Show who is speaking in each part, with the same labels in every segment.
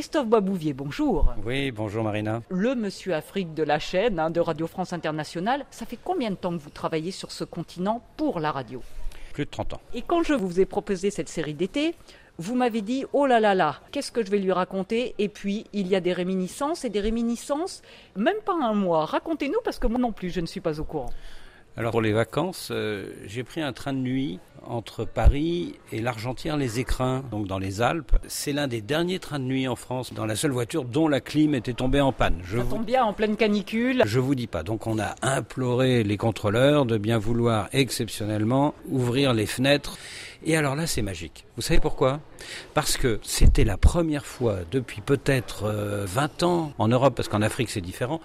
Speaker 1: Christophe Boisbouvier, bonjour.
Speaker 2: Oui, bonjour Marina.
Speaker 1: Le monsieur Afrique de la chaîne hein, de Radio France Internationale, ça fait combien de temps que vous travaillez sur ce continent pour la radio?
Speaker 2: Plus de 30 ans.
Speaker 1: Et quand je vous ai proposé cette série d'été, vous m'avez dit oh là là là, qu'est-ce que je vais lui raconter? Et puis il y a des réminiscences et des réminiscences, même pas un mois. Racontez-nous parce que moi non plus je ne suis pas au courant.
Speaker 2: Alors pour les vacances, euh, j'ai pris un train de nuit entre Paris et l'Argentière-les-Écrins, donc dans les Alpes. C'est l'un des derniers trains de nuit en France, dans la seule voiture dont la clim était tombée en panne.
Speaker 1: Je Ça tombe bien en pleine canicule.
Speaker 2: Je vous dis pas. Donc on a imploré les contrôleurs de bien vouloir exceptionnellement ouvrir les fenêtres. Et alors là, c'est magique. Vous savez pourquoi? Parce que c'était la première fois depuis peut-être 20 euh, ans en Europe, parce qu'en Afrique c'est différent,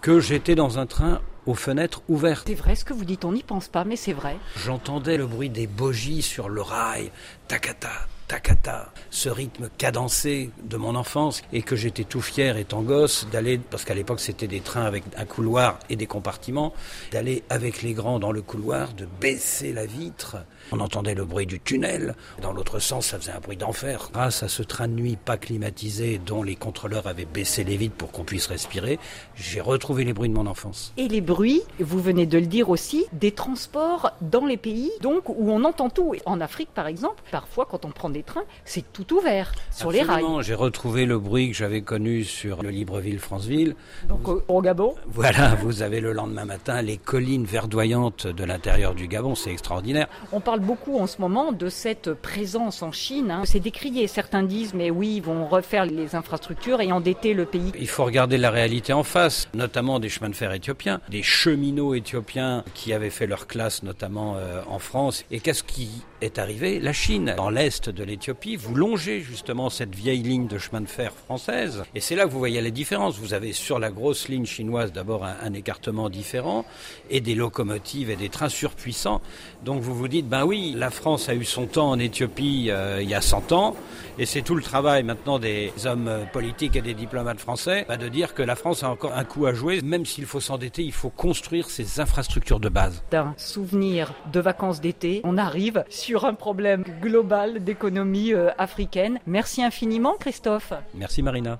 Speaker 2: que j'étais dans un train aux fenêtres ouvertes.
Speaker 1: C'est vrai ce que vous dites, on n'y pense pas, mais c'est vrai.
Speaker 2: J'entendais le bruit des bogies sur le rail, takata, takata, ce rythme cadencé de mon enfance, et que j'étais tout fier étant gosse d'aller, parce qu'à l'époque c'était des trains avec un couloir et des compartiments, d'aller avec les grands dans le couloir, de baisser la vitre. On entendait le bruit du tunnel. Dans l'autre sens, ça faisait un bruit d'enfer. Grâce à ce train de nuit pas climatisé dont les contrôleurs avaient baissé les vitres pour qu'on puisse respirer, j'ai retrouvé les bruits de mon enfance.
Speaker 1: Et les bruits, vous venez de le dire aussi, des transports dans les pays, donc où on entend tout. En Afrique, par exemple, parfois quand on prend des trains, c'est tout ouvert sur les rails.
Speaker 2: J'ai retrouvé le bruit que j'avais connu sur le Libreville-Franceville.
Speaker 1: Donc au Gabon?
Speaker 2: Voilà, vous avez le lendemain matin les collines verdoyantes de l'intérieur du Gabon, c'est extraordinaire.
Speaker 1: On parle beaucoup en ce moment de cette présence en Chine. Hein. C'est décrié. Certains disent, mais oui, ils vont refaire les infrastructures et endetter le pays.
Speaker 2: Il faut regarder la réalité en face, notamment des chemins de fer éthiopiens, des cheminots éthiopiens qui avaient fait leur classe, notamment euh, en France. Et qu'est-ce qui est arrivé? La Chine, dans l'est de l'Éthiopie, vous longez justement cette vieille ligne de chemin de fer française. Et c'est là que vous voyez la différence. Vous avez sur la grosse ligne chinoise d'abord un, écartement différent et des locomotives et des trains surpuissants. Donc vous vous dites, ben oui, la France a eu son temps en Éthiopie euh, il y a 100 ans, et c'est tout le travail maintenant des hommes politiques et des diplomates français bah, de dire que la France a encore un coup à jouer. Même s'il faut s'endetter, il faut construire ses infrastructures de base.
Speaker 1: D'un souvenir de vacances d'été, on arrive sur un problème global d'économie euh, africaine. Merci infiniment, Christophe.
Speaker 2: Merci, Marina.